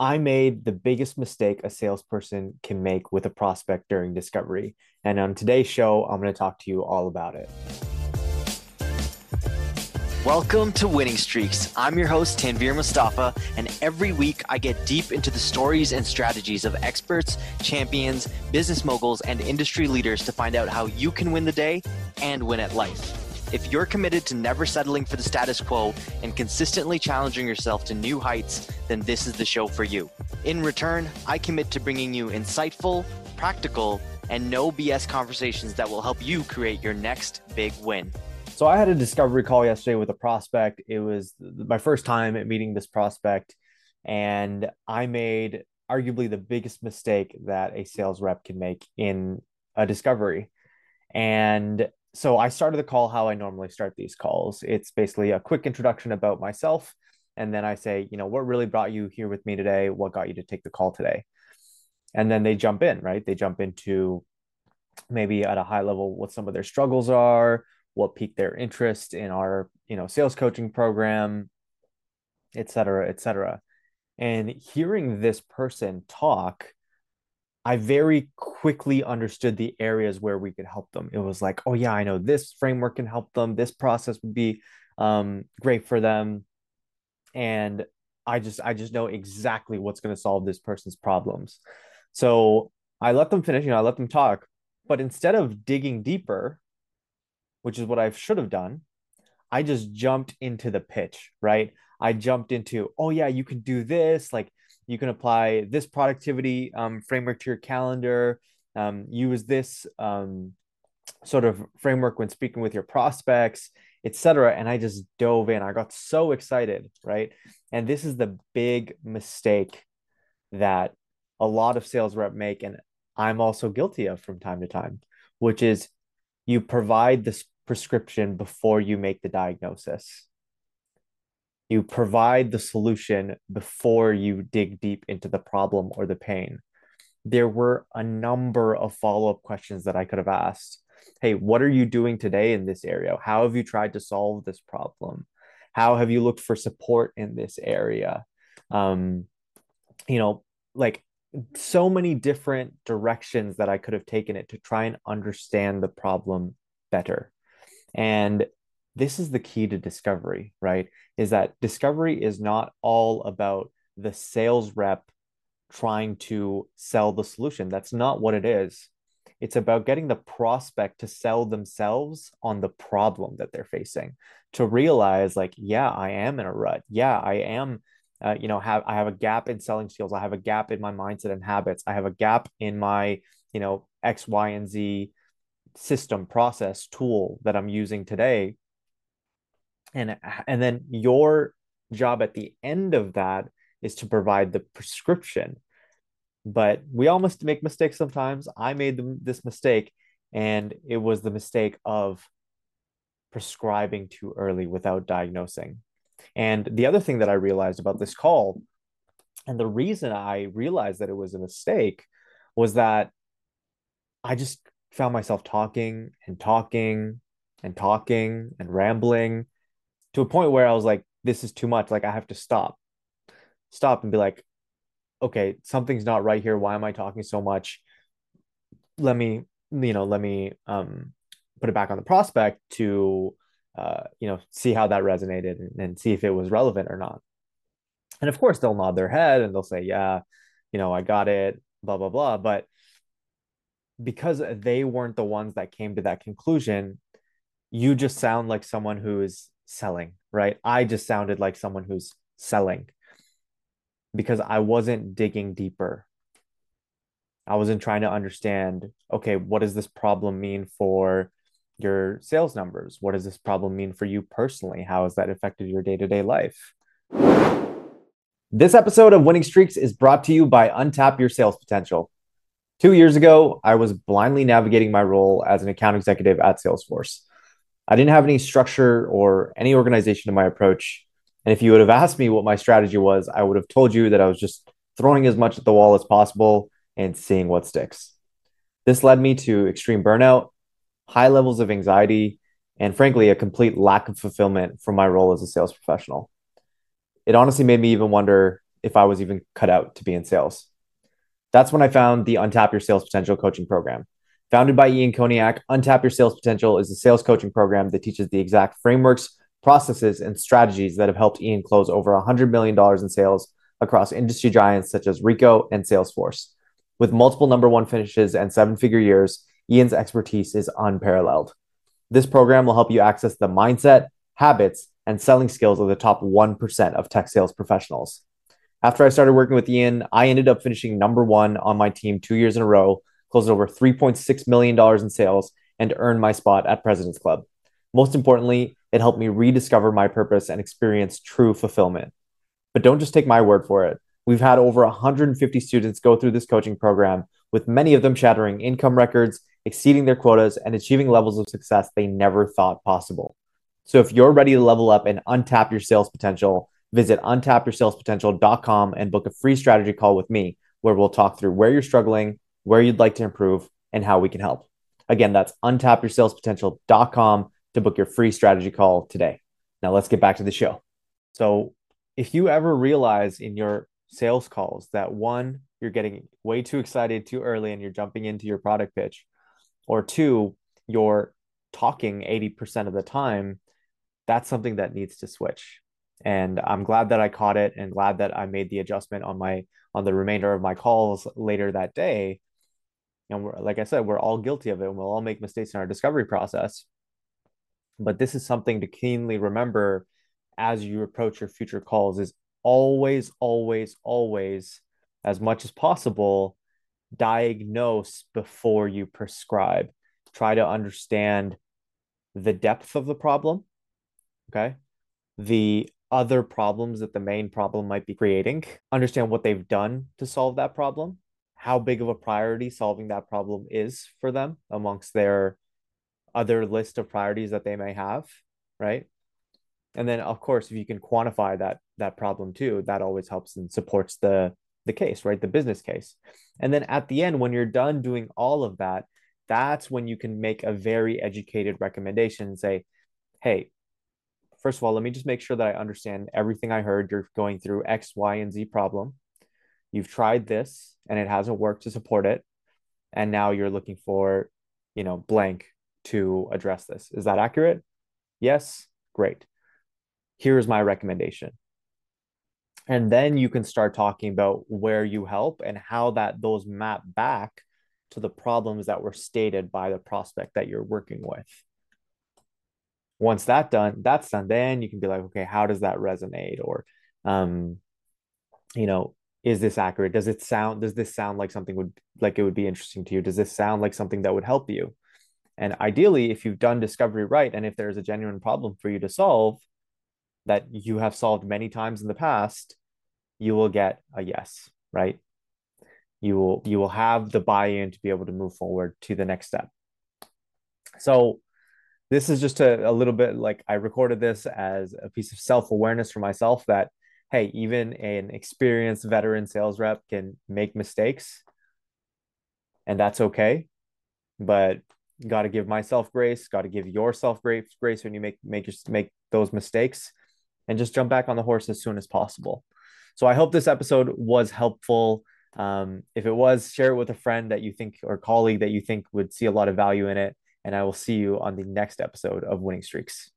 I made the biggest mistake a salesperson can make with a prospect during discovery. And on today's show, I'm going to talk to you all about it. Welcome to Winning Streaks. I'm your host, Tanvir Mustafa, and every week I get deep into the stories and strategies of experts, champions, business moguls, and industry leaders to find out how you can win the day and win at life. If you're committed to never settling for the status quo and consistently challenging yourself to new heights, then this is the show for you. In return, I commit to bringing you insightful, practical, and no BS conversations that will help you create your next big win. So I had a discovery call yesterday with a prospect. It was my first time at meeting this prospect, and I made arguably the biggest mistake that a sales rep can make in a discovery. And so I started the call how I normally start these calls. It's basically a quick introduction about myself. And then I say, you know, what really brought you here with me today? What got you to take the call today? And then they jump in, right? They jump into maybe at a high level what some of their struggles are, what piqued their interest in our, you know, sales coaching program, et cetera, et cetera. And hearing this person talk I very quickly understood the areas where we could help them. It was like, oh yeah, I know this framework can help them. This process would be um, great for them, and I just I just know exactly what's going to solve this person's problems. So I let them finish. You know, I let them talk, but instead of digging deeper, which is what I should have done, I just jumped into the pitch. Right? I jumped into, oh yeah, you can do this. Like you can apply this productivity um, framework to your calendar. Um, use this um, sort of framework when speaking with your prospects, etc. And I just dove in. I got so excited, right? And this is the big mistake that a lot of sales rep make, and I'm also guilty of from time to time, which is you provide this prescription before you make the diagnosis you provide the solution before you dig deep into the problem or the pain. There were a number of follow up questions that I could have asked. Hey, what are you doing today in this area? How have you tried to solve this problem? How have you looked for support in this area? Um, you know, like so many different directions that I could have taken it to try and understand the problem better. And this is the key to discovery, right? Is that discovery is not all about the sales rep trying to sell the solution. That's not what it is. It's about getting the prospect to sell themselves on the problem that they're facing, to realize, like, yeah, I am in a rut. Yeah, I am. Uh, you know, have I have a gap in selling skills. I have a gap in my mindset and habits. I have a gap in my, you know, X, Y, and Z system, process, tool that I'm using today and uh, and then your job at the end of that is to provide the prescription. But we all must make mistakes sometimes. I made this mistake and it was the mistake of prescribing too early without diagnosing. And the other thing that i realized about this call and the reason i realized that it was a mistake was that i just found myself talking and talking and talking and rambling to a point where I was like, this is too much. Like I have to stop, stop and be like, okay, something's not right here. Why am I talking so much? Let me, you know, let me um, put it back on the prospect to, uh, you know, see how that resonated and, and see if it was relevant or not. And of course, they'll nod their head and they'll say, yeah, you know, I got it, blah, blah, blah. But because they weren't the ones that came to that conclusion, you just sound like someone who is selling, right? I just sounded like someone who's selling because I wasn't digging deeper. I wasn't trying to understand, okay, what does this problem mean for your sales numbers? What does this problem mean for you personally? How has that affected your day to day life? This episode of Winning Streaks is brought to you by Untap Your Sales Potential. Two years ago, I was blindly navigating my role as an account executive at Salesforce. I didn't have any structure or any organization in my approach. And if you would have asked me what my strategy was, I would have told you that I was just throwing as much at the wall as possible and seeing what sticks. This led me to extreme burnout, high levels of anxiety, and frankly, a complete lack of fulfillment from my role as a sales professional. It honestly made me even wonder if I was even cut out to be in sales. That's when I found the Untap Your Sales Potential coaching program. Founded by Ian Koniak, Untap Your Sales Potential is a sales coaching program that teaches the exact frameworks, processes, and strategies that have helped Ian close over $100 million in sales across industry giants such as Ricoh and Salesforce. With multiple number one finishes and seven figure years, Ian's expertise is unparalleled. This program will help you access the mindset, habits, and selling skills of the top 1% of tech sales professionals. After I started working with Ian, I ended up finishing number one on my team two years in a row, closed over $3.6 million in sales, and earned my spot at President's Club. Most importantly, it helped me rediscover my purpose and experience true fulfillment. But don't just take my word for it. We've had over 150 students go through this coaching program, with many of them shattering income records, exceeding their quotas, and achieving levels of success they never thought possible. So if you're ready to level up and untap your sales potential, visit untapyoursalespotential.com and book a free strategy call with me where we'll talk through where you're struggling, where you'd like to improve, and how we can help. Again, that's untapyoursalespotential.com to book your free strategy call today. Now let's get back to the show. So, if you ever realize in your sales calls that one, you're getting way too excited too early and you're jumping into your product pitch, or two, you're talking 80% of the time, that's something that needs to switch. And I'm glad that I caught it and glad that I made the adjustment on my on the remainder of my calls later that day. And like I said, we're all guilty of it and we'll all make mistakes in our discovery process. But this is something to keenly remember as you approach your future calls is always, always, always, as much as possible, diagnose before you prescribe. Try to understand the depth of the problem. Okay. The other problems that the main problem might be creating, understand what they've done to solve that problem, how big of a priority solving that problem is for them amongst their other list of priorities that they may have, right? And then of course, if you can quantify that that problem too, that always helps and supports the the case, right? The business case. And then at the end when you're done doing all of that, that's when you can make a very educated recommendation and say, "Hey, first of all, let me just make sure that I understand everything I heard. You're going through X, Y, and Z problem. You've tried this and it hasn't worked to support it. And now you're looking for, you know, blank to address this. Is that accurate? Yes. Great. Here's my recommendation. And then you can start talking about where you help and how that those map back to the problems that were stated by the prospect that you're working with. Once that done, that's done, then you can be like, okay, how does that resonate? Or um, you know, is this accurate? Does it sound does this sound like something would like it would be interesting to you? Does this sound like something that would help you? And ideally, if you've done discovery right, and if there's a genuine problem for you to solve that you have solved many times in the past, you will get a yes, right? You will you will have the buy-in to be able to move forward to the next step. So this is just a, a little bit like I recorded this as a piece of self-awareness for myself that hey, even an experienced veteran sales rep can make mistakes and that's okay. But got to give myself grace, got to give yourself grace grace when you make make make those mistakes and just jump back on the horse as soon as possible. So I hope this episode was helpful. Um, if it was, share it with a friend that you think or colleague that you think would see a lot of value in it. And I will see you on the next episode of Winning Streaks.